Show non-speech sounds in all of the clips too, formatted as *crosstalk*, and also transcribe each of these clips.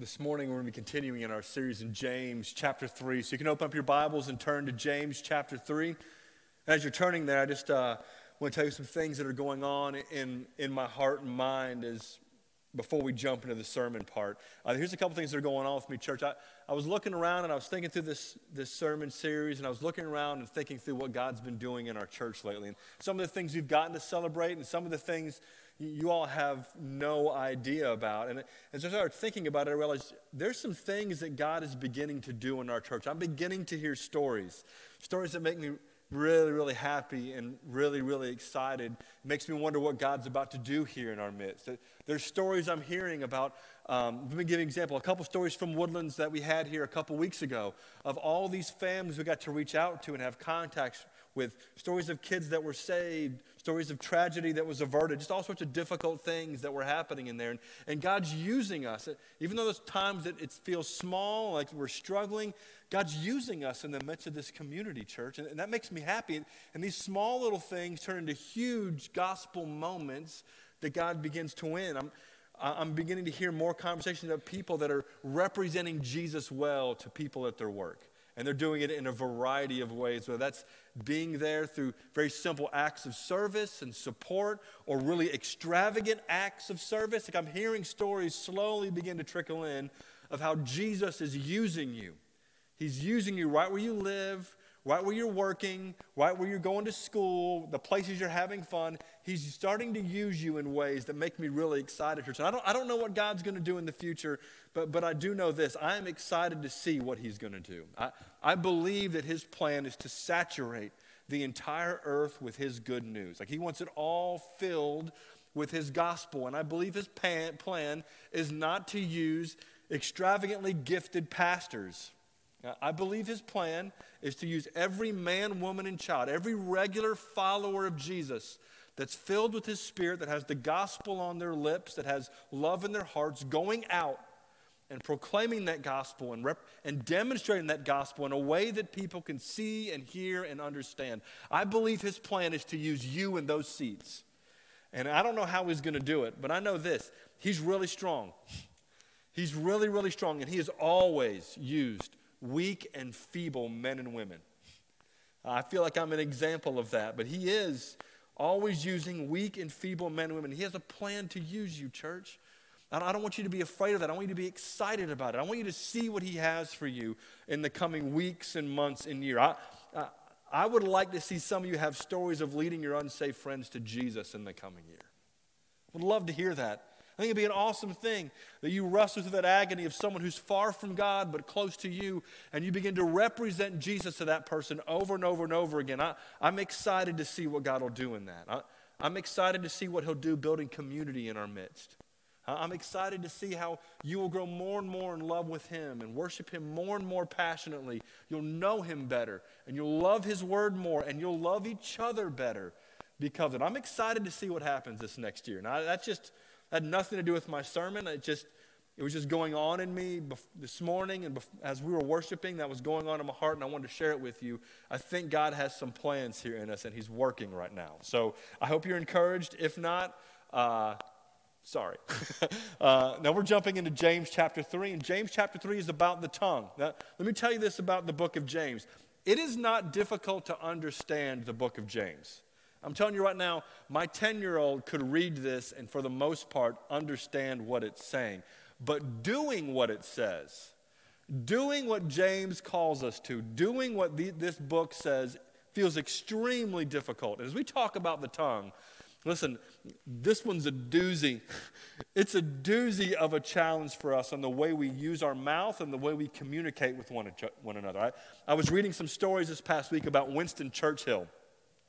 This morning, we're going to be continuing in our series in James chapter 3. So you can open up your Bibles and turn to James chapter 3. As you're turning there, I just uh, want to tell you some things that are going on in, in my heart and mind as before we jump into the sermon part. Uh, here's a couple things that are going on with me, church. I, I was looking around and I was thinking through this, this sermon series, and I was looking around and thinking through what God's been doing in our church lately. And some of the things we've gotten to celebrate, and some of the things you all have no idea about. And as I started thinking about it, I realized there's some things that God is beginning to do in our church. I'm beginning to hear stories, stories that make me really, really happy and really, really excited. It makes me wonder what God's about to do here in our midst. There's stories I'm hearing about. Um, let me give you an example. A couple stories from Woodlands that we had here a couple weeks ago of all these families we got to reach out to and have contacts with stories of kids that were saved, stories of tragedy that was averted, just all sorts of difficult things that were happening in there. And, and God's using us. Even though there's times that it feels small, like we're struggling, God's using us in the midst of this community, church. And, and that makes me happy. And these small little things turn into huge gospel moments that God begins to win. I'm, I'm beginning to hear more conversations of people that are representing Jesus well to people at their work. And they're doing it in a variety of ways, whether that's being there through very simple acts of service and support or really extravagant acts of service. Like I'm hearing stories slowly begin to trickle in of how Jesus is using you. He's using you right where you live, right where you're working, right where you're going to school, the places you're having fun. He's starting to use you in ways that make me really excited, church. And I don't, I don't know what God's going to do in the future, but, but I do know this. I am excited to see what He's going to do. I, I believe that His plan is to saturate the entire earth with His good news. Like He wants it all filled with His gospel. And I believe His plan is not to use extravagantly gifted pastors I believe his plan is to use every man, woman, and child, every regular follower of Jesus that's filled with his spirit, that has the gospel on their lips, that has love in their hearts, going out and proclaiming that gospel and, rep- and demonstrating that gospel in a way that people can see and hear and understand. I believe his plan is to use you in those seats. And I don't know how he's going to do it, but I know this he's really strong. He's really, really strong, and he has always used weak and feeble men and women. I feel like I'm an example of that, but he is always using weak and feeble men and women. He has a plan to use you, church. I don't want you to be afraid of that. I want you to be excited about it. I want you to see what he has for you in the coming weeks and months and year. I, I, I would like to see some of you have stories of leading your unsafe friends to Jesus in the coming year. Would love to hear that. I think it'd be an awesome thing that you wrestle through that agony of someone who's far from God but close to you, and you begin to represent Jesus to that person over and over and over again. I, am excited to see what God will do in that. I, I'm excited to see what He'll do building community in our midst. I'm excited to see how you will grow more and more in love with Him and worship Him more and more passionately. You'll know Him better, and you'll love His Word more, and you'll love each other better because of it. I'm excited to see what happens this next year. Now, that's just had nothing to do with my sermon. It just it was just going on in me this morning and as we were worshiping that was going on in my heart and i wanted to share it with you. I think god has some plans here in us and he's working right now. So i hope you're encouraged. If not uh, sorry. *laughs* Uh, now we're jumping into james chapter 3 and james chapter 3 is about the tongue. Now let me tell you this about the book of james. It is not difficult to understand the book of james I'm telling you right now, my 10 year old could read this and for the most part understand what it's saying. But doing what it says, doing what James calls us to, doing what the, this book says feels extremely difficult. As we talk about the tongue, listen, this one's a doozy. *laughs* It's a doozy of a challenge for us on the way we use our mouth and the way we communicate with one, one another. I, I was reading some stories this past week about Winston Churchill.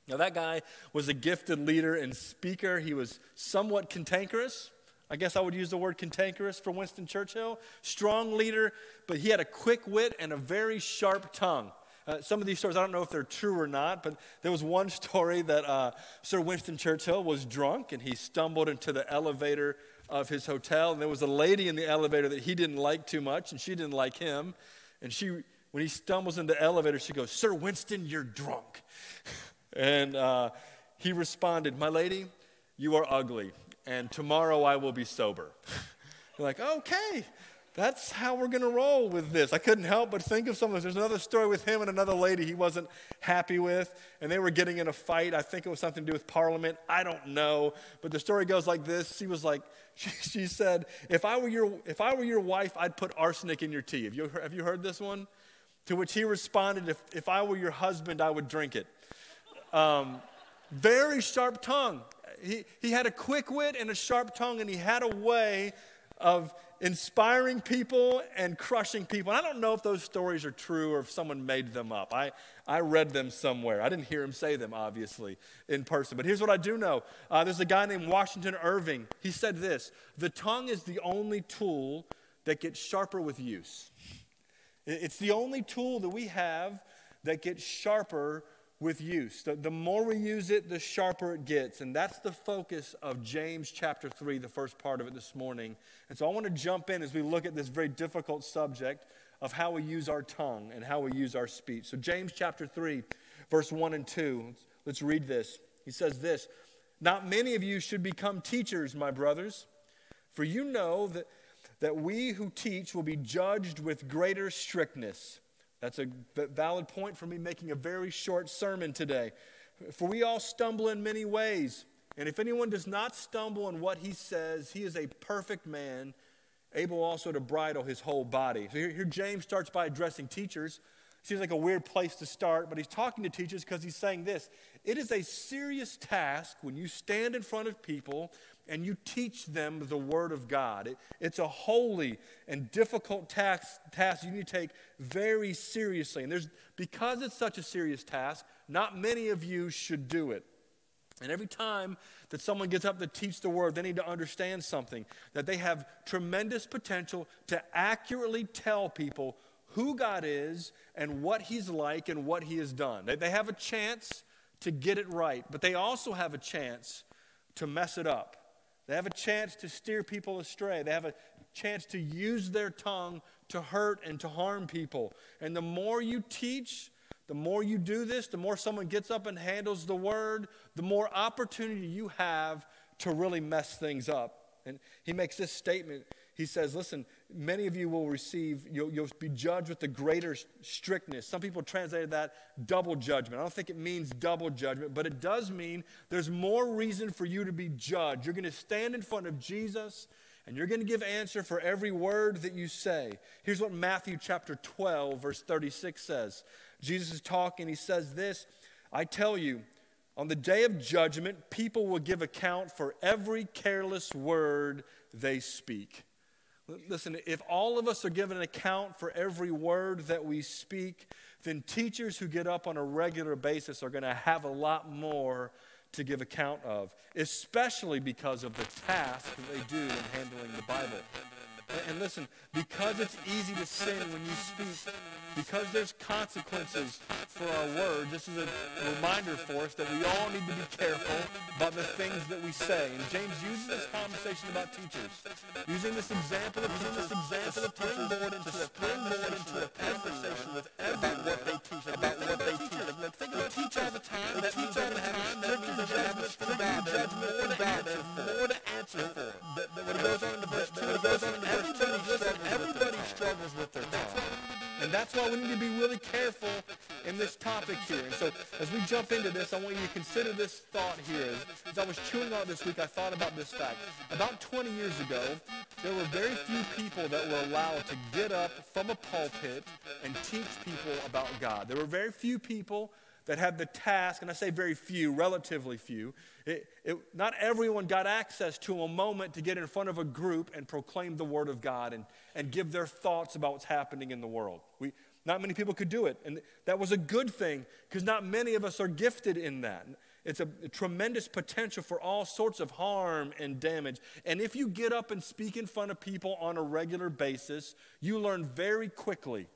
Now, that guy was a gifted leader and speaker. He was somewhat cantankerous. I guess I would use the word cantankerous for Winston Churchill. Strong leader, but he had a quick wit and a very sharp tongue. Uh, some of these stories, I don't know if they're true or not, but there was one *laughs* story that uh, Sir Winston Churchill was drunk and he stumbled into the elevator of his hotel. And there was a lady in the elevator that he didn't like too much, and she didn't like him. And she, when he stumbles into the elevator, she goes, Sir Winston, you're drunk. *laughs* And uh, he responded, My lady, you are ugly, and tomorrow I will be sober. *laughs* You're like, okay, that's how we're going to roll with this. I couldn't help but think of something. There's another story with him and another lady he wasn't happy with, and they were getting in a fight. I think it was something to do with Parliament. I don't know. But the story goes like this. She was like, *laughs* she, she said, if I, were your, if I were your wife, I'd put arsenic in your tea. Have you, have you heard this one? To which he responded, if, if I were your husband, I would drink it. Um, very sharp tongue. He, he had a quick wit and a sharp tongue, and he had a way of inspiring people and crushing people. And I don't know if those stories are true or if someone made them up. I, I read them somewhere. I didn't hear him say them, obviously, in person. But here's what I do know uh, there's a guy named Washington Irving. He said this The tongue is the only tool that gets sharper with use. It's the only tool that we have that gets sharper with use. The, the more we use it, the sharper it gets. And that's the focus of James chapter 3, the first part of it this morning. And so I want to jump in as we look at this very difficult subject of how we use our tongue and how we use our speech. So, James chapter 3, verse 1 and 2, let's read this. He says this Not many of you should become teachers, my brothers, for you know that, that we who teach will be judged with greater strictness. That's a valid point for me making a very short sermon today. For we all stumble in many ways. And if anyone does not stumble in what he says, he is a perfect man, able also to bridle his whole body. So here, here James starts by addressing teachers. Seems like a weird place to start, but he's talking to teachers because he's saying this It is a serious task when you stand in front of people and you teach them the Word of God. It, it's a holy and difficult task, task you need to take very seriously. And there's, because it's such a serious task, not many of you should do it. And every time that someone gets up to teach the Word, they need to understand something that they have tremendous potential to accurately tell people who God is and what He's like and what He has done. They, they have a chance to get it right, but they also have a chance to mess it up. They have a chance to steer people astray. They have a chance to use their tongue to hurt and to harm people. And the more you teach, the more you do this, the more someone gets up and handles the word, the more opportunity you have to really mess things up. And he makes this statement. He says, Listen, many of you will receive, you'll, you'll, be judged with the greater strictness. Some people translated that double judgment. I don't think it means double judgment, but it does mean there's more reason for you to be judged. You're going to stand in front of Jesus and you're going to give answer for every word that you say. Here's what Matthew chapter 12, verse 36 says Jesus is talking, he says this I tell you, on the day of judgment, people will give account for every careless word they speak. Listen, if all of us are given an account for every word that we speak, then teachers who get up on a regular basis are going to have a lot more to give account of, especially because of the task that they do in handling the Bible. And listen, because it's easy to sin when you speak, because there's consequences for our words, this is a reminder for us that we all need to be careful about the things that we say. And James uses this conversation about teachers, using this example of using this example of springboard into a springboard into a conversation with about what they teach, about what they teach. Think of teach all the time. That teach all the time. That means judgment. Judgment bad. More to on the everybody, struggles with their tongue. And that's why we need to be really careful in this topic here. And so as we jump into this, I want you to consider this thought here. As I was chewing on this week, I thought about this fact. About 20 years ago, there were very few people that were allowed to get up from a pulpit and teach people about God. There were very few people that had the task, and I say very few, relatively few. It, it, not everyone got access to a moment to get in front of a group and proclaim the Word of God and, and give their thoughts about what's happening in the world. We, not many people could do it, and that was a good thing because not many of us are gifted in that. It's a, a tremendous potential for all sorts of harm and damage. And if you get up and speak in front of people on a regular basis, you learn very quickly.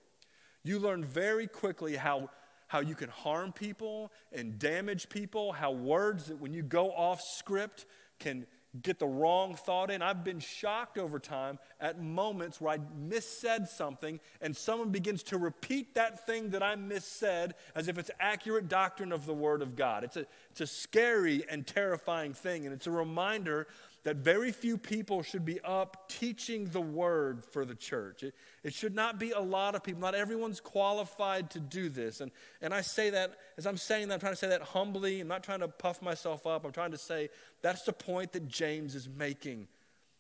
You learn very quickly how how you can harm people and damage people, how words that when you go off script can get the wrong thought in. I've been shocked over time at moments where I missaid something and someone begins to repeat that thing that I missaid as if it's accurate doctrine of the Word of God. It's a, it's a scary and terrifying thing, and it's a reminder that very few people should be up teaching the word for the church. It, it should not be a lot of people. Not everyone's qualified to do this. And, and I say that, as I'm saying that, I'm trying to say that humbly. I'm not trying to puff myself up. I'm trying to say that's the point that James is making.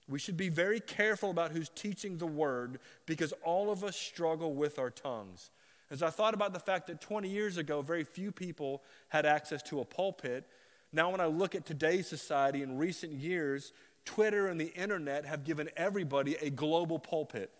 We should be very careful about who's teaching the word because all of us struggle with our tongues. As I thought about the fact that 20 years ago, very few people had access to a pulpit, now, when I look at today's society in recent years, Twitter and the internet have given everybody a global pulpit.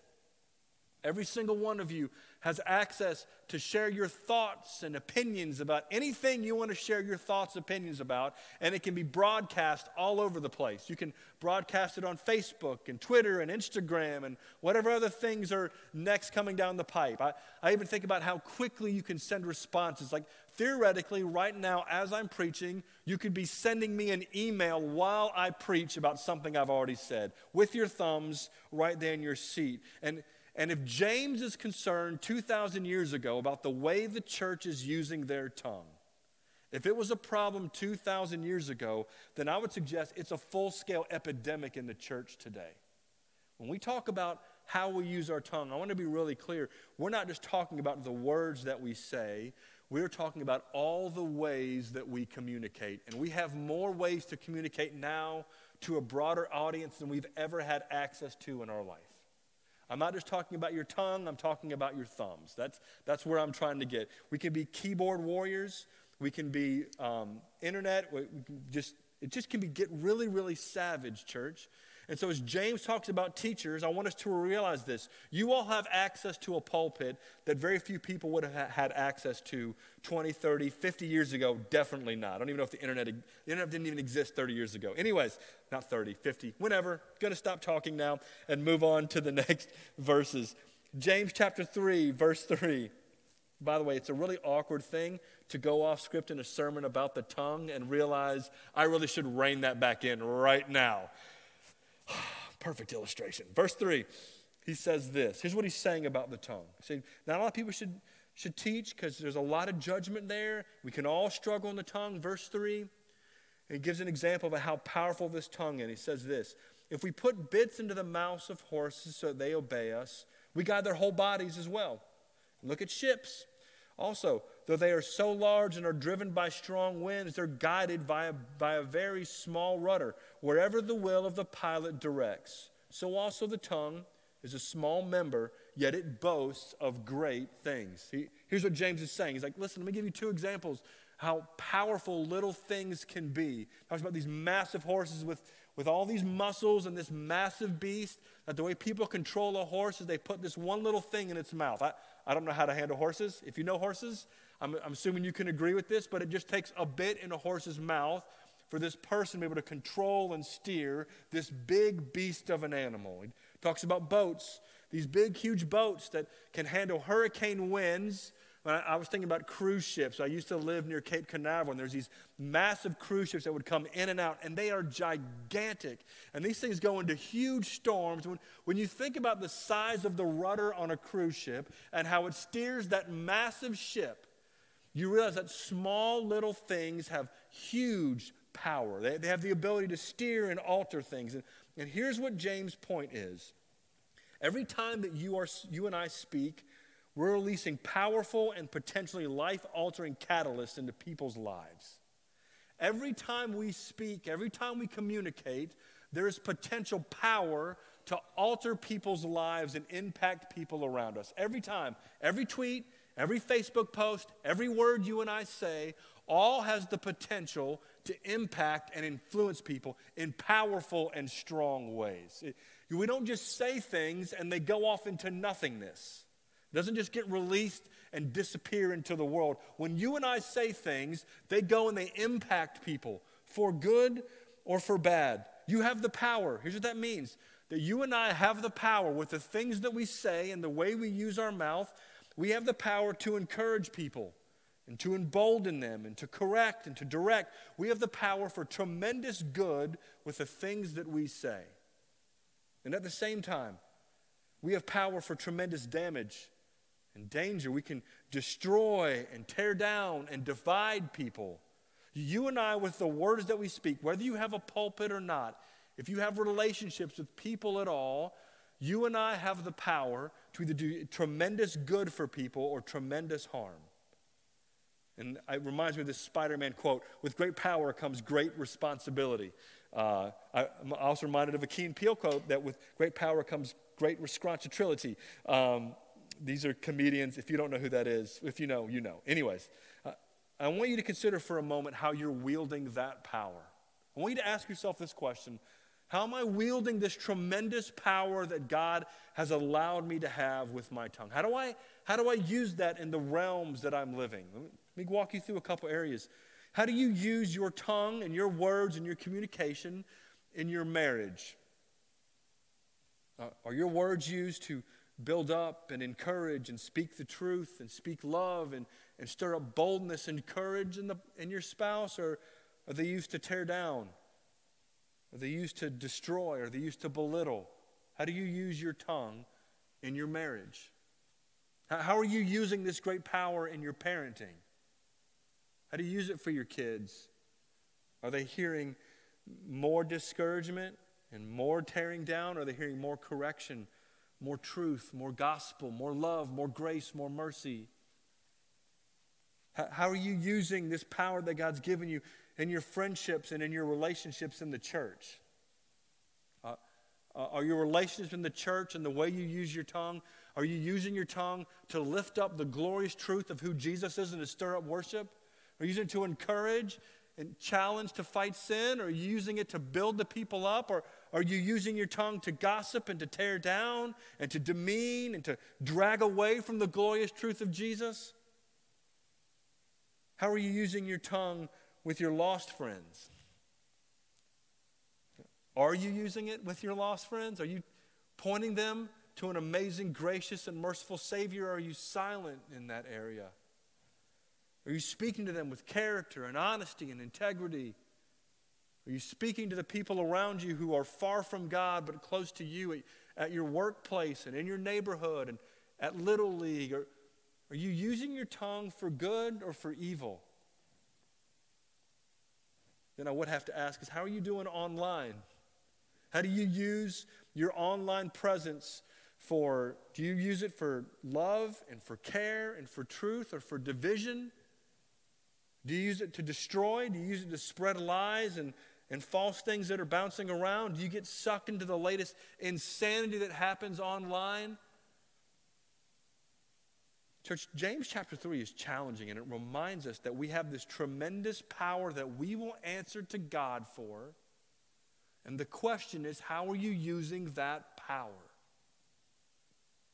Every single one of you has access to share your thoughts and opinions about anything you want to share your thoughts, opinions about, and it can be broadcast all over the place. You can broadcast it on Facebook and Twitter and Instagram and whatever other things are next coming down the pipe. I, I even think about how quickly you can send responses. Like theoretically, right now, as I'm preaching, you could be sending me an email while I preach about something I've already said with your thumbs right there in your seat. And and if James is concerned 2,000 years ago about the way the church is using their tongue, if it was a problem 2,000 years ago, then I would suggest it's a full scale epidemic in the church today. When we talk about how we use our tongue, I want to be really clear. We're not just talking about the words that we say, we're talking about all the ways that we communicate. And we have more ways to communicate now to a broader audience than we've ever had access to in our life. I'm not just talking about your tongue, I'm talking about your thumbs. That's, that's where I'm trying to get. We can be keyboard warriors, we can be um, internet, we can just, it just can be get really, really savage, church. And so, as James talks about teachers, I want us to realize this. You all have access to a pulpit that very few people would have had access to 20, 30, 50 years ago. Definitely not. I don't even know if the internet, the internet didn't even exist 30 years ago. Anyways, not 30, 50, whenever. Going to stop talking now and move on to the *laughs* next verses. James chapter 3, verse 3. By the way, it's a really awkward thing to go off script in a sermon about the tongue and realize I really should rein that back in right now. *sighs* Perfect illustration. Verse 3, he says this. Here's what he's saying about the tongue. Saying, not a lot of people should, should teach because there's a lot of judgment there. We can all struggle in the tongue. Verse 3, he gives an example of how powerful this tongue is. He says this If we put bits into the mouths of horses so they obey us, we guide their whole bodies as well. Look at ships. Also, though they are so large and are driven by strong winds, they're guided by a, by a very small rudder, wherever the will of the pilot directs. So also the tongue is a small member, yet it boasts of great things. He, here's what James is saying. He's like, listen, let me give you two examples how powerful little things can be. He talks about these massive horses with, with all these muscles and this massive beast. That the way people control a horse is they put this one little thing in its mouth. I, I don't know how to handle horses. If you know horses, I'm, I'm assuming you can agree with this, but it just takes a bit in a horse's mouth for this person to be able to control and steer this big beast of an animal. He talks about boats, these big, huge boats that can handle hurricane winds I was thinking about cruise ships. I used to live near Cape Canaveral, and there's these massive cruise ships that would come in and out, and they are gigantic. And these things go into huge storms. When, when you think about the size of the rudder on a cruise ship and how it steers that massive ship, you realize that small little things have huge power. They, they have the ability to steer and alter things. And, and here's what James' point is every time that you, are, you and I speak, we're releasing powerful and potentially life altering catalysts into people's lives. Every time we speak, every time we communicate, there is potential power to alter people's lives and impact people around us. Every time, every tweet, every Facebook post, every word you and I say, all has the potential to impact and influence people in powerful and strong ways. We don't just say things and they go off into nothingness. Doesn't just get released and disappear into the world. When you and I say things, they go and they impact people for good or for bad. You have the power. Here's what that means that you and I have the power with the things that we say and the way we use our mouth. We have the power to encourage people and to embolden them and to correct and to direct. We have the power for tremendous good with the things that we say. And at the same time, we have power for tremendous damage and danger. We can destroy and tear down and divide people. You and I, with the words that we speak, whether you have a pulpit or not, if you have relationships with people at all, you and I have the power to either do tremendous good for people or tremendous harm. And it reminds me of this Spider Man quote with great power comes great responsibility. Uh, I, am also reminded of a Key Peele quote that with great power comes great responsibility. Um, these are comedians. If you don't know who that is, if you know, you know. Anyways, uh, I want you to consider for a moment how you're wielding that power. I want you to ask yourself this question How am I wielding this tremendous power that God has allowed me to have with my tongue? How do I, how do I use that in the realms that I'm living? Let me walk you through a couple areas. How do you use your tongue and your words and your communication in your marriage? Uh, are your words used to build up and encourage and speak the truth and speak love and, and stir up boldness and courage in, the, in your spouse? Or are they used to tear down? Are they used to destroy? Are they used to belittle? How do you use your tongue in your marriage? How, are you using this great power in your parenting? How do you use it for your kids? Are they hearing more discouragement and more tearing down? Are they hearing more correction, more truth, more gospel, more love, more grace, more mercy? How are you using this power that God's given you in your friendships and in your relationships in the church? Uh, uh, are your relationships in the church and the way you use your tongue? Are you using your tongue to lift up the glorious truth of who Jesus is and to stir up worship? Are you using it to encourage and challenge to fight sin? Or are you using it to build the people up? Or are you using your tongue to gossip and to tear down and to demean and to drag away from the glorious truth of Jesus? How are you using your tongue with your lost friends? Are you using it with your lost friends? Are you pointing them to an amazing, gracious, and merciful Savior? Are you silent in that area? Are you speaking to them with character and honesty and integrity? Are you speaking to the people around you who are far from God but close to you at, at your workplace and in your neighborhood and at Little League? Or, are you using your tongue for good or for evil? Then I would have to ask is how are you doing online? How do you use your online presence for, do you use it for love and for care and for truth or for division? Do you use it to destroy? Do you use it to spread lies and, and false things that are bouncing around? You get sucked into the latest insanity that happens online? Church, James chapter 3 is challenging and it reminds us that we have this tremendous power that we will answer to God for. And the question is, how are you using that power?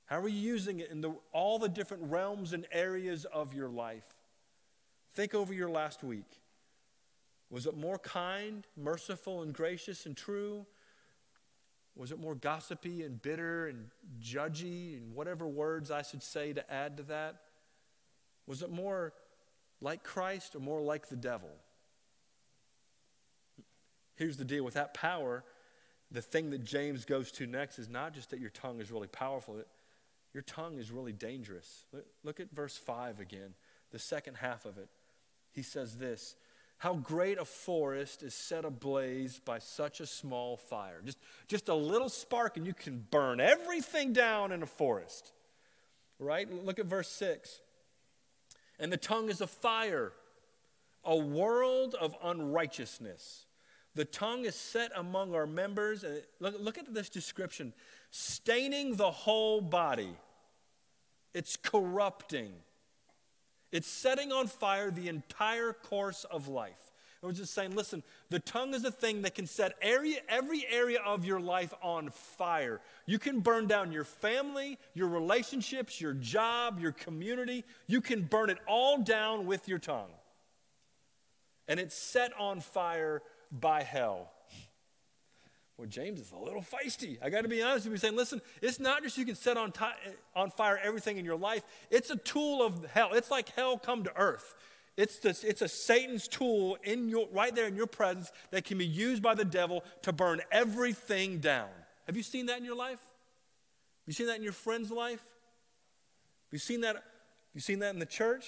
How are you using it in the, all the different realms and areas of your life? Think over your last week. Was it more kind, merciful, and gracious and true? Was it more gossipy and bitter and judgy and whatever words I should say to add to that? Was it more like Christ or more like the devil? Here's the deal with that power, the thing that James goes to next is not just that your tongue is really powerful, your tongue is really dangerous. Look at verse 5 again, the second half of it he says this How great a forest is set ablaze by such a small fire. Just, just a little spark, and you can burn everything down in a forest. Right? Look at verse 6. And the tongue is a fire, a world of unrighteousness. The tongue is set among our members. And look, look at this description staining the whole body, it's corrupting it's setting on fire the entire course of life. It was just saying, listen, the tongue is a thing that can set area, every area of your life on fire. You can burn down your family, your relationships, your job, your community. You can burn it all down with your tongue. And it's set on fire by hell. Well, James is a little feisty. I got to be honest with you, saying, listen, it's not just you can set on, t- on fire everything in your life, it's a tool of hell. It's like hell come to earth. It's, this, it's a Satan's tool in your, right there in your presence that can be used by the devil to burn everything down. Have you seen that in your life? Have you seen that in your friend's life? Have you seen that, have you seen that in the church?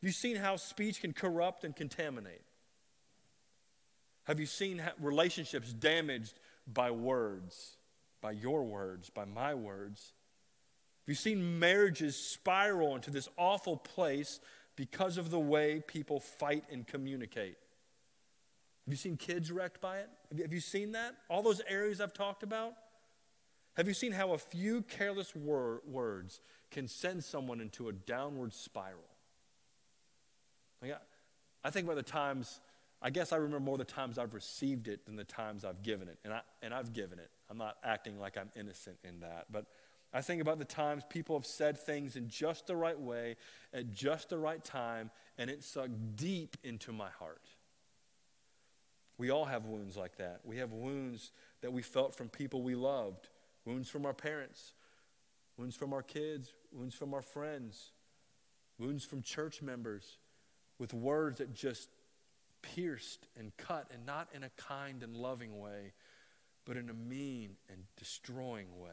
Have you seen how speech can corrupt and contaminate? Have you seen relationships damaged by words, by your words, by my words? Have you seen marriages spiral into this awful place because of the way people fight and communicate? Have you seen kids wrecked by it? Have you seen that? All those areas I've talked about? Have you seen how a few careless wor- words can send someone into a downward spiral? Like I, I think about the times, I guess I remember more the times I've received it than the times I've given it. And, I, and I've given it. I'm not acting like I'm innocent in that. But I think about the times people have said things in just the right way, at just the right time, and it sunk deep into my heart. We all have wounds like that. We have wounds that we felt from people we loved wounds from our parents, wounds from our kids, wounds from our friends, wounds from church members, with words that just pierced and cut, and not in a kind and loving way, but in a mean and destroying way.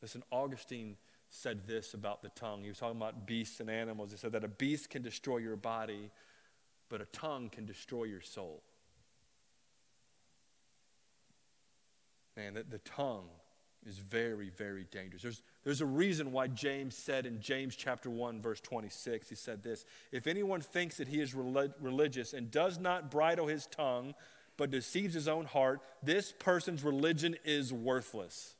Listen, Augustine said this about the tongue. He was talking about beasts and animals. He said that a beast can destroy your body, but a tongue can destroy your soul. Man, the, the tongue is very, very dangerous. There's, there's a reason why James said in James chapter 1, verse 26, he said this If anyone thinks that he is relig- religious and does not bridle his tongue, but deceives his own heart, this person's religion is worthless.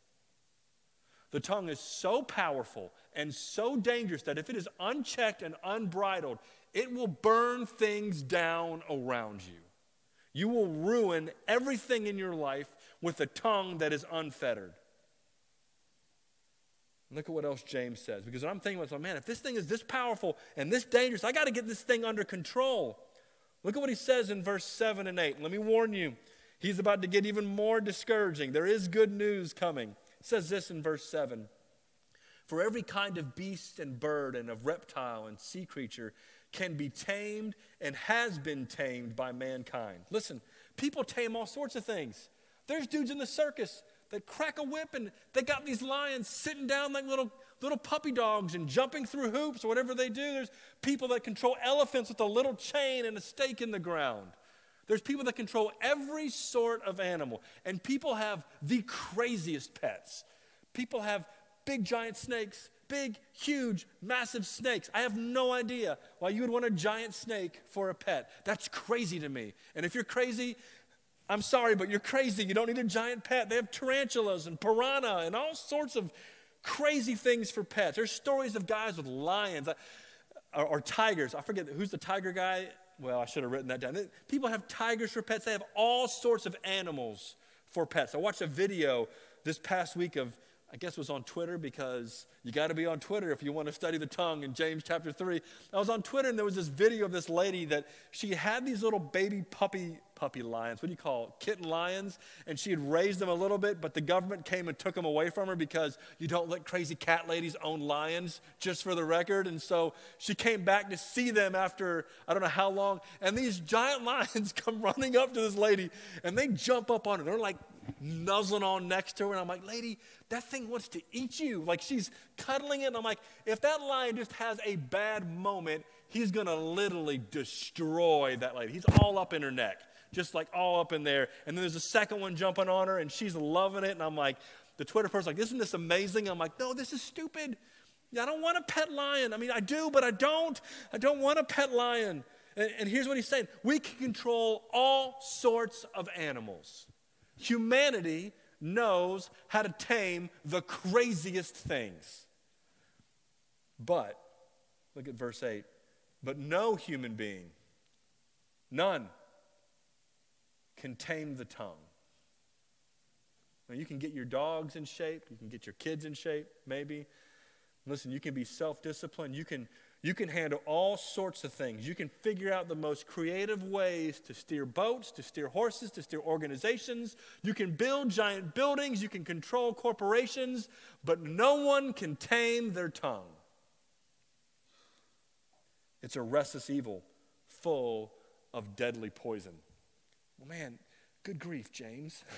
The tongue is so powerful and so dangerous that if it is unchecked and unbridled, it will burn things down around you. You will ruin everything in your life with a tongue that is unfettered. Look at what else James says. Because I'm thinking myself, man, if this thing is this powerful and this dangerous, I got to get this thing under control. Look at what he says in verse 7 and 8. Let me warn you, he's about to get even more discouraging. There is good news coming. It says this in verse 7 For every kind of beast and bird and of reptile and sea creature can be tamed and has been tamed by mankind. Listen, people tame all sorts of things. There's dudes in the circus that crack a whip and they got these lions sitting down like little, little puppy dogs and jumping through hoops or whatever they do. There's people that control elephants with a little chain and a stake in the ground. There's people that control every sort of animal. And people have the craziest pets. People have big giant snakes, big, huge, massive snakes. I have no idea why you would want a giant snake for a pet. That's crazy to me. And if you're crazy, I'm sorry, but you're crazy. You don't need a giant pet. They have tarantulas and piranha and all sorts of crazy things for pets. There's stories of guys with lions uh, or, or tigers. I forget who's the tiger guy. Well, I should have written that down. People have tigers for pets. They have all sorts of animals for pets. I watched a video this past week of I guess was on Twitter because you got to be on Twitter if you want to study the tongue in James chapter 3. I was on Twitter and there was this video of this lady that she had these little baby puppy puppy lions. What do you call it? kitten lions? And she had raised them a little bit, but the government came and took them away from her because you don't let crazy cat ladies own lions, just for the record. And so she came back to see them after I don't know how long. And these giant *laughs* lions come running up to this lady and they jump up on her. They're like nuzzling on next to her. And I'm like, lady, that thing wants to eat you. Like she's cuddling it. And I'm like, if that lion just has a bad moment, he's going to literally destroy that lady. He's all up in her neck, just like all up in there. And then there's a second one jumping on her, and she's loving it. And I'm like, the Twitter person's like, isn't this amazing? I'm like, no, this is stupid. I don't want a pet lion. I mean, I do, but I don't. I don't want a pet lion. And, and here's what he's saying we can control all sorts of animals. Humanity knows how to tame the craziest things. But, look at verse 8, but no human being, none, can tame the tongue. Now, you can get your dogs in shape, you can get your kids in shape, maybe. Listen, you can be self disciplined, you can you can handle all sorts of things. You can figure out the most creative ways to steer boats, to steer horses, to steer organizations. You can build giant buildings. You can control corporations, but no one can tame their tongue. It's a restless evil full of deadly poison. Well, man, good grief, James. *laughs*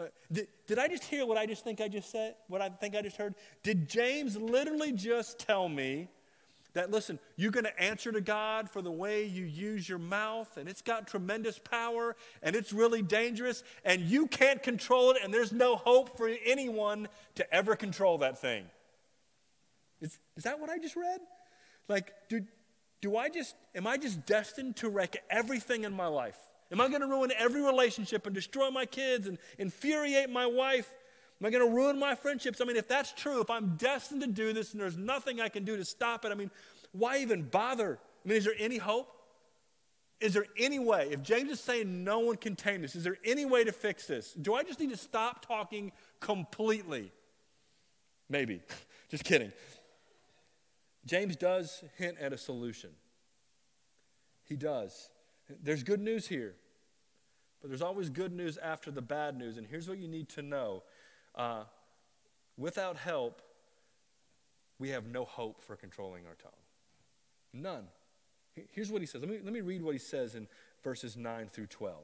Uh, did, did I just hear what I just think I just said? What I think I just heard? Did James literally just tell me that, listen, you're going to answer to God for the way you use your mouth, and it's got tremendous power, and it's really dangerous, and you can't control it, and there's no hope for anyone to ever control that thing. Is, is that what I just read? Like, do, do I just, am I just destined to wreck everything in my life? Am I going to ruin every relationship and destroy my kids and infuriate my wife? Am I going to ruin my friendships? I mean, if that's true, if I'm destined to do this and there's nothing I can do to stop it, I mean, why even bother? I mean, is there any hope? Is there any way? If James is saying no one can tame this, is there any way to fix this? Do I just need to stop talking completely? Maybe. *laughs* just kidding. James does hint at a solution. He does. There's good news here, but there's always good news after the bad news. And here's what you need to know uh, without help, we have no hope for controlling our tongue. None. Here's what he says. Let me, let me read what he says in verses 9 through 12.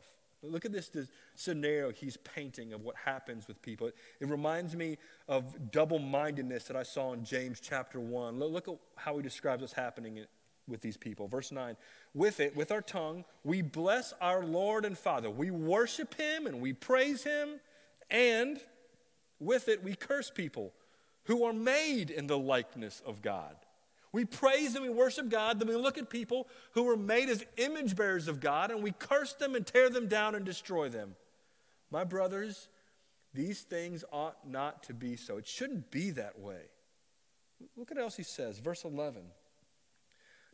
Look at this, this, scenario he's painting of what happens with people. It reminds me of double mindedness that I saw in James chapter 1. Look, look, at how he describes what's happening with these people. Verse 9 With it, with our tongue, we bless our Lord and Father. We worship him and we praise him, and with it, we curse people who are made in the likeness of God. We praise and we worship God, then we look at people who were made as image bearers of God and we curse them and tear them down and destroy them. My brothers, these things ought not to be so. It shouldn't be that way. Look at what else he says, verse 11.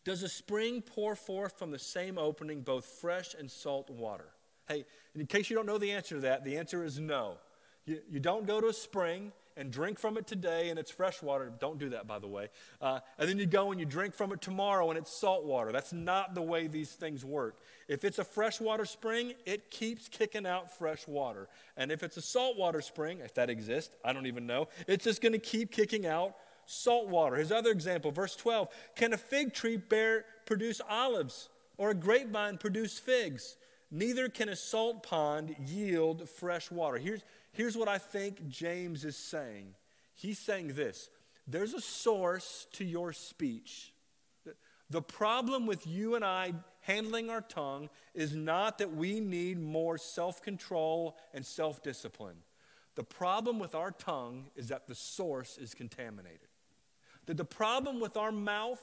Does a spring pour forth from the same opening both fresh and salt water? Hey, in case you don't know the answer to that, the answer is no. You, you don't go to a spring and drink from it today and it's fresh water. Don't do that, by the way. Uh, and then you go and you drink from it tomorrow and it's salt water. That's not the way these things work. If it's a freshwater spring, it keeps kicking out fresh water. And if it's a saltwater spring, if that exists, I don't even know, it's just going to keep kicking out salt water. His other example, verse 12 Can a fig tree bear, produce olives or a grapevine produce figs? Neither can a salt pond yield fresh water. Here's, here's what I think James is saying. He's saying this there's a source to your speech. The problem with you and I handling our tongue is not that we need more self control and self discipline. The problem with our tongue is that the source is contaminated. That the problem with our mouth,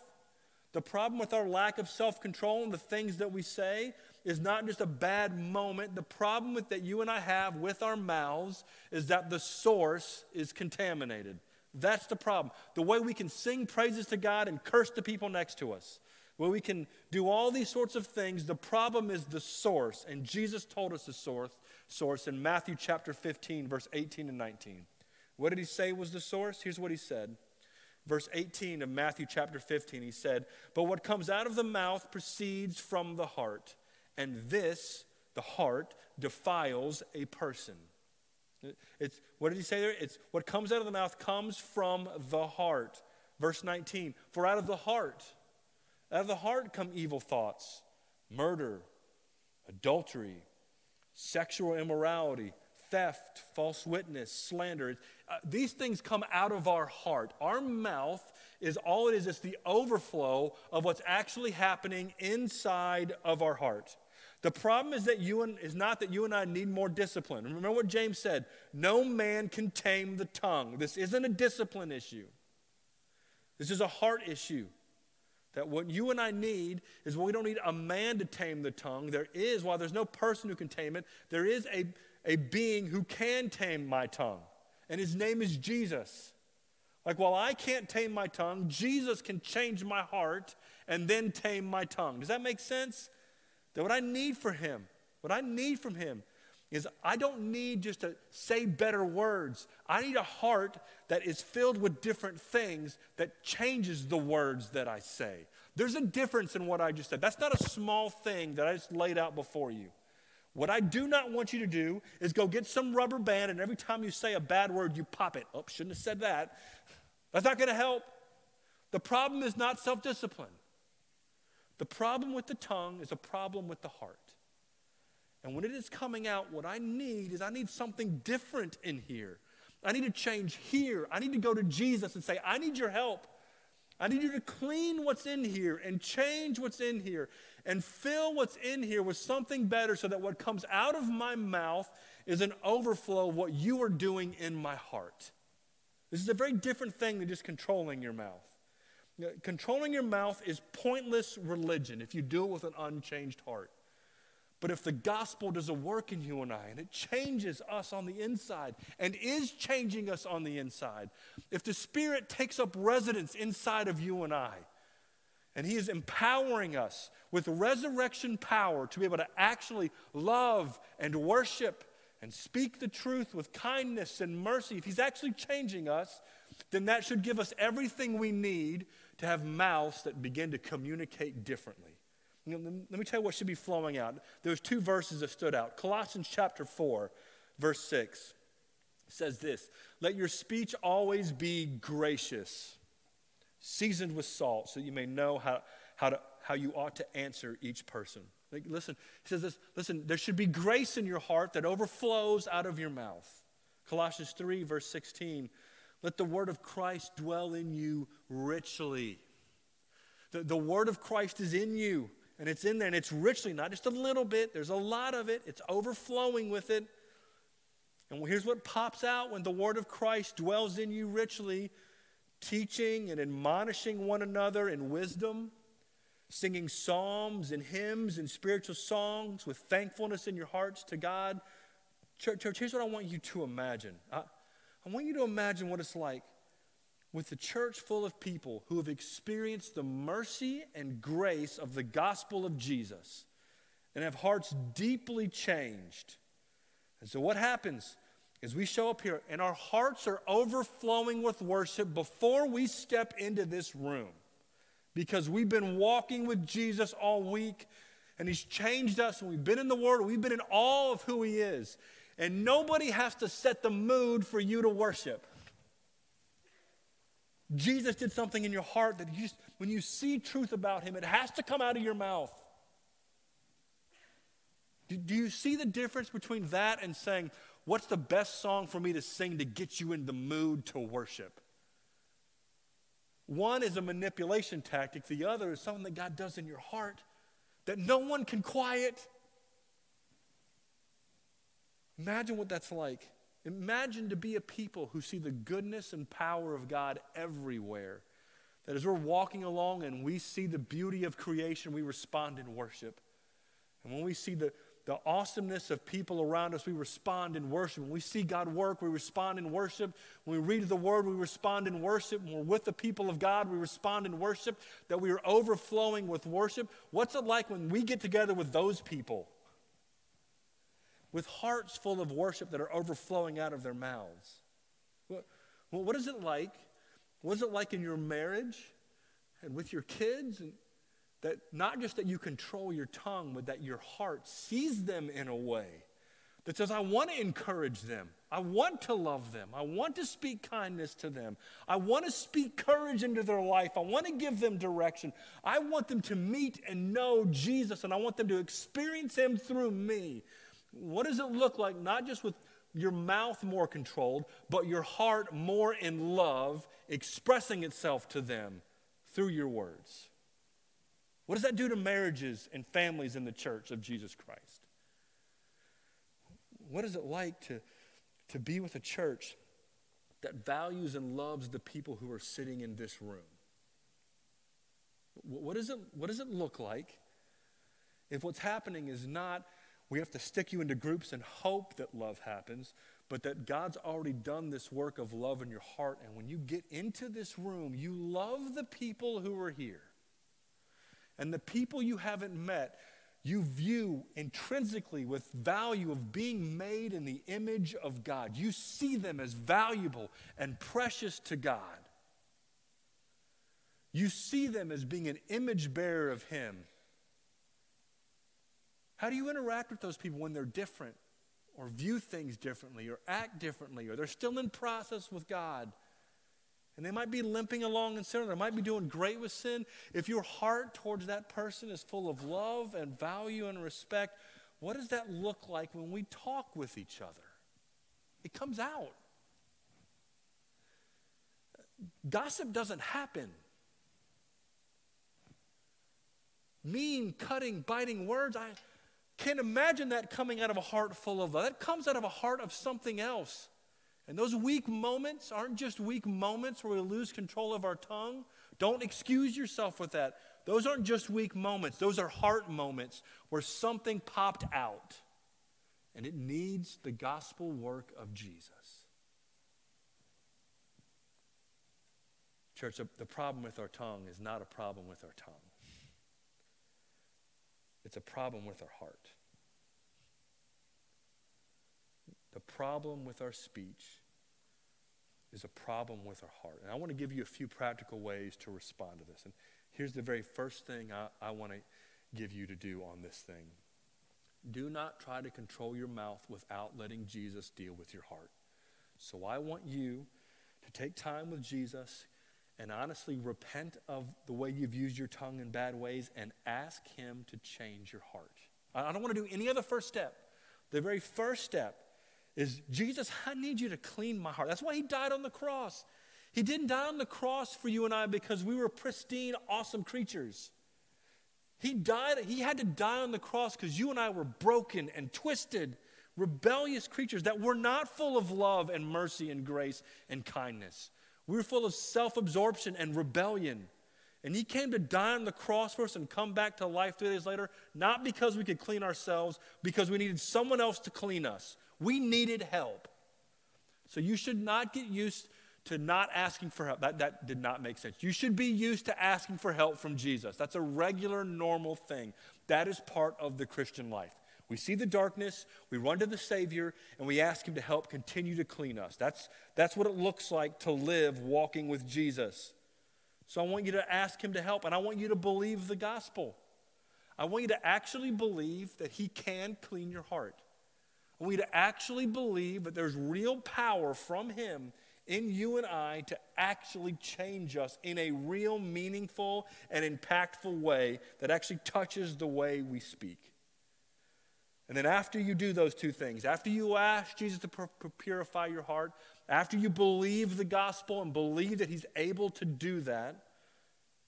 the problem with our lack of self control and the things that we say is not just a bad moment. The problem with, that you and I have with our mouths is that the source is contaminated. That's the problem. The way we can sing praises to God and curse the people next to us, where we can do all these sorts of things, the problem is the source. And Jesus told us the source, source in Matthew chapter 15, verse 18 and 19. What did he say was the source? Here's what he said. Verse 18 of Matthew chapter 15, he said, But what comes out of the mouth proceeds from the heart and this, the heart, defiles a person. It's, what did he say there? It's what comes out of the mouth comes from the heart. Verse 19, for out of the heart, out of the heart come evil thoughts, murder, adultery, sexual immorality, theft, false witness, slander. Uh, these things come out of our heart. Our mouth is all it is, it's the overflow of what's actually happening inside of our heart. The problem is that you and, is not that you and I need more discipline. Remember what James said no man can tame the tongue. This isn't a discipline issue, this is a heart issue. That what you and I need is we don't need a man to tame the tongue. There is, while there's no person who can tame it, there is a, a being who can tame my tongue. And his name is Jesus. Like, while I can't tame my tongue, Jesus can change my heart and then tame my tongue. Does that make sense? That what I need for him, what I need from him is I don't need just to say better words. I need a heart that is filled with different things that changes the words that I say. There's a difference in what I just said. That's not a small thing that I just laid out before you. What I do not want you to do is go get some rubber band and every time you say a bad word, you pop it. Oh, shouldn't have said that. That's not going to help. The problem is not self discipline. The problem with the tongue is a problem with the heart. And when it is coming out, what I need is I need something different in here. I need to change here. I need to go to Jesus and say, I need your help. I need you to clean what's in here and change what's in here and fill what's in here with something better so that what comes out of my mouth is an overflow of what you are doing in my heart. This is a very different thing than just controlling your mouth. Controlling your mouth is pointless religion if you do it with an unchanged heart. But if the gospel does a work in you and I, and it changes us on the inside and is changing us on the inside, if the Spirit takes up residence inside of you and I, and He is empowering us with resurrection power to be able to actually love and worship and speak the truth with kindness and mercy, if He's actually changing us, then that should give us everything we need to have mouths that begin to communicate differently. Let me tell you what should be flowing out. There's two verses that stood out. Colossians chapter 4, verse 6 says this Let your speech always be gracious, seasoned with salt, so you may know how, how, to, how you ought to answer each person. Like, listen, he says this listen, there should be grace in your heart that overflows out of your mouth. Colossians 3, verse 16 Let the word of Christ dwell in you richly. The, the word of Christ is in you and it's in there and it's richly, not just a little bit, there's a lot of it, it's overflowing with it. And here's what pops out when the word of Christ dwells in you richly teaching and admonishing one another in wisdom, singing psalms and hymns and spiritual songs with thankfulness in your hearts to God. Church, church here's what I want you to imagine. I want you to imagine what it's like with the church full of people who have experienced the mercy and grace of the gospel of Jesus and have hearts deeply changed. And so, what happens is we show up here and our hearts are overflowing with worship before we step into this room because we've been walking with Jesus all week and He's changed us and we've been in the Word, we've been in all of who He is. And nobody has to set the mood for you to worship. Jesus did something in your heart that you when you see truth about him, it has to come out of your mouth. Do, do you see the difference between that and saying, What's the best song for me to sing to get you in the mood to worship? One is a manipulation tactic, the other is something that God does in your heart that no one can quiet. Imagine what that's like. Imagine to be a people who see the goodness and power of God everywhere. That as we're walking along and we see the beauty of creation, we respond in worship. And when we see the, the awesomeness of people around us, we respond in worship. When we see God work, we respond in worship. When we read the word, we respond in worship. When we're with the people of God, we respond in worship. That we are overflowing with worship. What's it like when we get together with those people? With hearts full of worship that are overflowing out of their mouths. What, what is it like? What is it like in your marriage and with your kids? And that not just that you control your tongue, but that your heart sees them in a way that says, I want to encourage them. I want to love them. I want to speak kindness to them. I want to speak courage into their life. I want to give them direction. I want them to meet and know Jesus, and I want them to experience Him through me. What does it look like, not just with your mouth more controlled, but your heart more in love, expressing itself to them through your words? What does that do to marriages and families in the church of Jesus Christ? What is it like to, to be with a church that values and loves the people who are sitting in this room? What, is it, what does it look like if what's happening is not we have to stick you into groups and hope that love happens, but that God's already done this work of love in your heart. And when you get into this room, you love the people who are here. And the people you haven't met, you view intrinsically with value of being made in the image of God. You see them as valuable and precious to God. You see them as being an image bearer of Him. How do you interact with those people when they're different or view things differently or act differently or they're still in process with God? And they might be limping along in sin, or they might be doing great with sin. If your heart towards that person is full of love and value and respect, what does that look like when we talk with each other? It comes out. Gossip doesn't happen mean, cutting, biting words. I can't imagine that coming out of a heart full of love. That comes out of a heart of something else. And those weak moments aren't just weak moments where we lose control of our tongue. Don't excuse yourself with that. Those aren't just weak moments, those are heart moments where something popped out. And it needs the gospel work of Jesus. Church, the problem with our tongue is not a problem with our tongue. It's a problem with our heart. The problem with our speech is a problem with our heart. And I want to give you a few practical ways to respond to this. And here's the very first thing I, I want to give you to do on this thing do not try to control your mouth without letting Jesus deal with your heart. So I want you to take time with Jesus and honestly repent of the way you've used your tongue in bad ways and ask Him to change your heart. I don't want to do any other first step. The very first step is Jesus, I need you to clean my heart. That's why He died on the cross. He didn't die on the cross for you and I because we were pristine, awesome creatures. He died, he had to die on the cross because you and I were broken and twisted, rebellious creatures that were not full of love and mercy and grace and kindness. We were full of self absorption and rebellion. And he came to die on the cross for us and come back to life three days later, not because we could clean ourselves, because we needed someone else to clean us. We needed help. So you should not get used to not asking for help. That, that did not make sense. You should be used to asking for help from Jesus. That's a regular, normal thing. That is part of the Christian life. We see the darkness, we run to the Savior, and we ask Him to help continue to clean us. That's, that's what it looks like to live walking with Jesus. So I want you to ask Him to help, and I want you to believe the gospel. I want you to actually believe that He can clean your heart. I want you to actually believe that there's real power from Him in you and I to actually change us in a real, meaningful, and impactful way that actually touches the way we speak. And then, after you do those two things, after you ask Jesus to purify your heart, after you believe the gospel and believe that He's able to do that,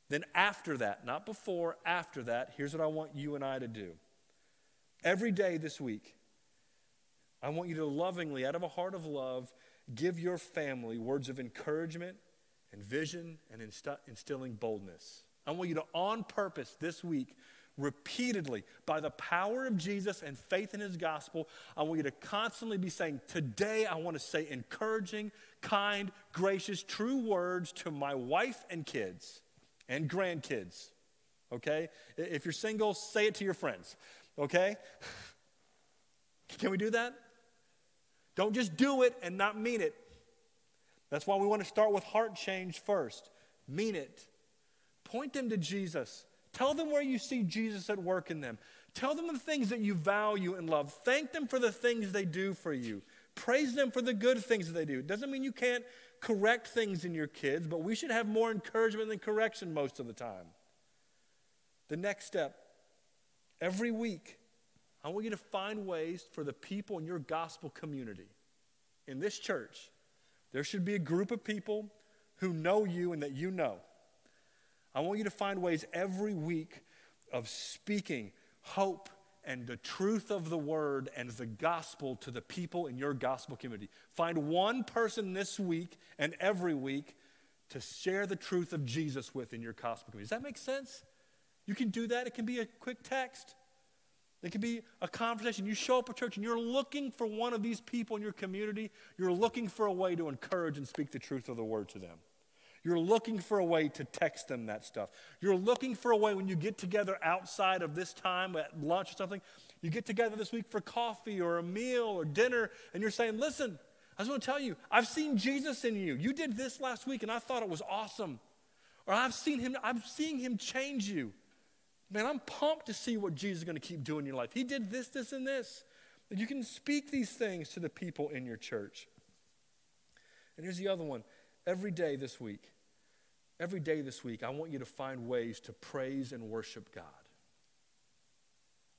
then after that, not before, after that, here's what I want you and I to do. Every day this week, I want you to lovingly, out of a heart of love, give your family words of encouragement and vision and instilling boldness. I want you to, on purpose this week, repeatedly by the power of Jesus and faith in his gospel. I want you to constantly be saying, Today I want to say encouraging, kind, gracious, true words to my wife and kids and grandkids. Okay? If you're single, say it to your friends. Okay? *sighs* Can we do that? Don't just do it and not mean it. That's why we want to start with heart change first. Mean it. Point them to Jesus. Tell them where you see Jesus at work in them. Tell them the things that you value and love. Thank them for the things they do for you. Praise them for the good things that they do. It doesn't mean you can't correct things in your kids, but we should have more encouragement than correction most of the time. The next step every week, I want you to find ways for the people in your gospel community. In this church, there should be a group of people who know you and that you know. I want you to find ways every week of speaking hope and the truth of the word and the gospel to the people in your gospel community. Find one person this week and every week to share the truth of Jesus with in your gospel community. Does that make sense? You can do that. It can be a quick text. It can be a conversation. You show up at church and you're looking for one of these people in your community. You're looking for a way to encourage and speak the truth of the word to them. You're looking for a way to text them that stuff. You're looking for a way when you get together outside of this time at lunch or something, you get together this week for coffee or a meal or dinner, and you're saying, Listen, I just want to tell you, I've seen Jesus in you. You did this last week, and I thought it was awesome. Or I've seen him, I'm seeing him change you. Man, I'm pumped to see what Jesus is going to keep doing in your life. He did this, this, and this. You can speak these things to the people in your church. And here's the other one every day this week, every day this week, I want you to find ways to praise and worship God.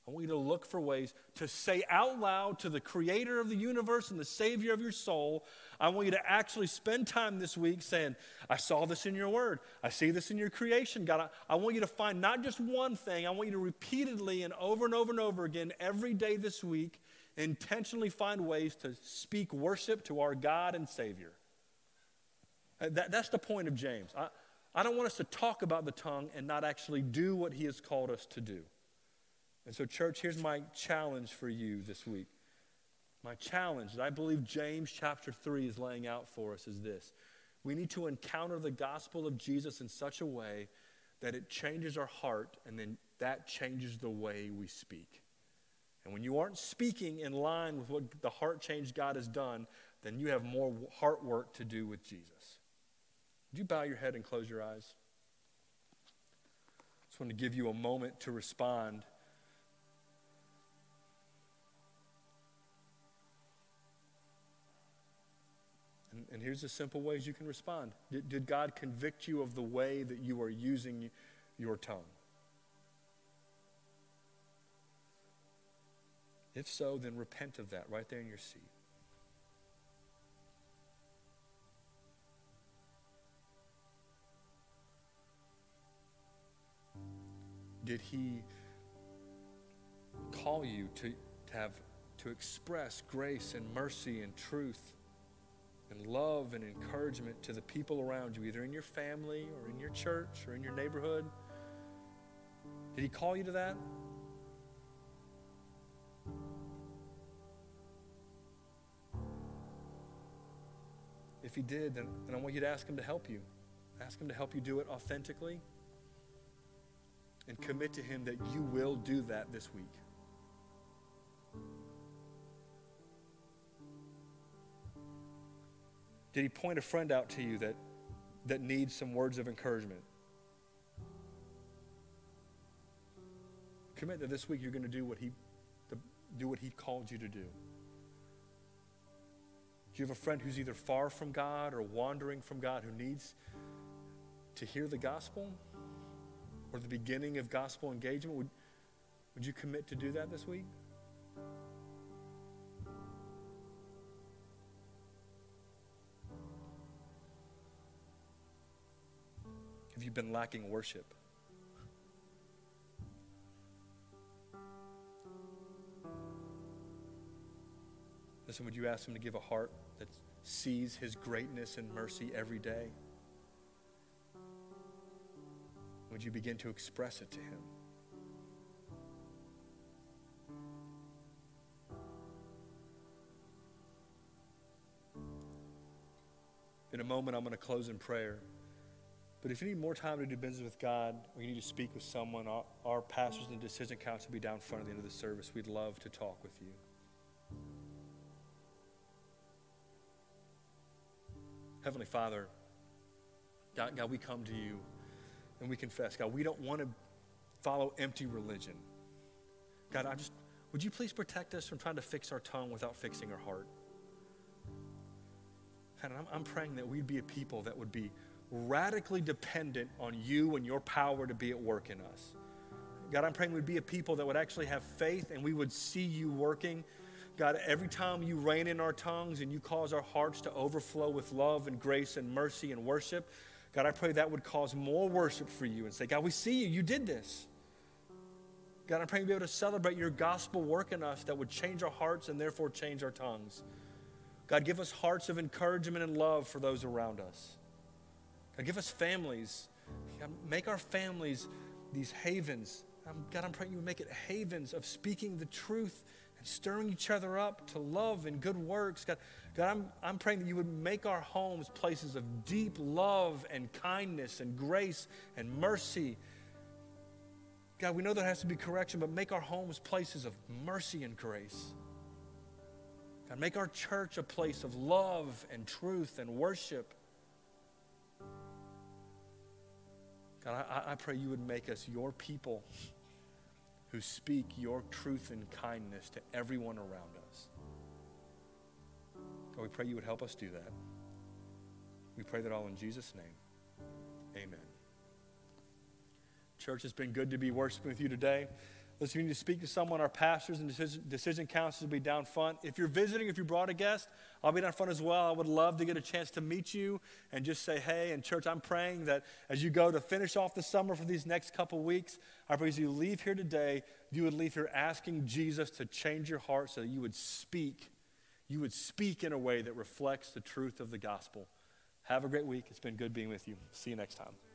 I want you to look for ways to say out loud to the creator of the universe and the savior of your soul. I want you to actually spend time this week saying, I saw this in your word. I see this in your creation. God, I, I want you to find not just one thing, I want you to repeatedly and over and over and over again every day this week intentionally find ways to speak worship to our God and Savior. Uh, that, that's the point of James. I, I don't want us to talk about the tongue and not actually do what he has called us to do. And so, church, here's my challenge for you this week. My challenge that I believe James chapter 3 is laying out for us is this we need to encounter the gospel of Jesus in such a way that it changes our heart, and then that changes the way we speak. And when you aren't speaking in line with what the heart change God has done, then you have more heart work to do with Jesus. Would you bow your head and close your eyes? I just want to give you a moment to respond. And, and here's the simple ways you can respond. Did, did God convict you of the way that you are using your tongue? If so, then repent of that right there in your seat. Did he call you to, to have to express grace and mercy and truth and love and encouragement to the people around you, either in your family or in your church or in your neighborhood? Did he call you to that? If he did, then, then I want you to ask him to help you. Ask him to help you do it authentically and commit to him that you will do that this week. Did he point a friend out to you that, that needs some words of encouragement? Commit that this week you're going to do what he do what he called you to do. Do you have a friend who's either far from God or wandering from God who needs to hear the gospel or the beginning of gospel engagement? Would, would you commit to do that this week? Have you been lacking worship? Listen, would you ask Him to give a heart that sees His greatness and mercy every day? Would you begin to express it to Him? In a moment, I'm going to close in prayer. But if you need more time to do business with God, or you need to speak with someone, our, our pastors and decision council will be down front at the end of the service. We'd love to talk with you. Heavenly Father, God, God, we come to you and we confess, God, we don't want to follow empty religion. God, I just, would you please protect us from trying to fix our tongue without fixing our heart? God, I'm, I'm praying that we'd be a people that would be radically dependent on you and your power to be at work in us. God, I'm praying we'd be a people that would actually have faith and we would see you working God, every time you rein in our tongues and you cause our hearts to overflow with love and grace and mercy and worship, God, I pray that would cause more worship for you and say, God, we see you. You did this. God, I'm praying to be able to celebrate your gospel work in us that would change our hearts and therefore change our tongues. God, give us hearts of encouragement and love for those around us. God, give us families. God, make our families these havens. Um, God, I'm praying you make it havens of speaking the truth and stirring each other up to love and good works. God, God I'm, I'm praying that you would make our homes places of deep love and kindness and grace and mercy. God, we know there has to be correction, but make our homes places of mercy and grace. God, make our church a place of love and truth and worship. God, I, I pray you would make us your people who speak your truth and kindness to everyone around us. God, we pray you would help us do that. We pray that all in Jesus' name. Amen. Church, it's been good to be worshiping with you today. Listen, if you need to speak to someone, our pastors and decision, decision counselors will be down front. If you're visiting, if you brought a guest, I'll be down front as well. I would love to get a chance to meet you and just say, hey, and church, I'm praying that as you go to finish off the summer for these next couple weeks, I pray as you leave here today, you would leave here asking Jesus to change your heart so that you would speak. You would speak in a way that reflects the truth of the gospel. Have a great week. It's been good being with you. See you next time.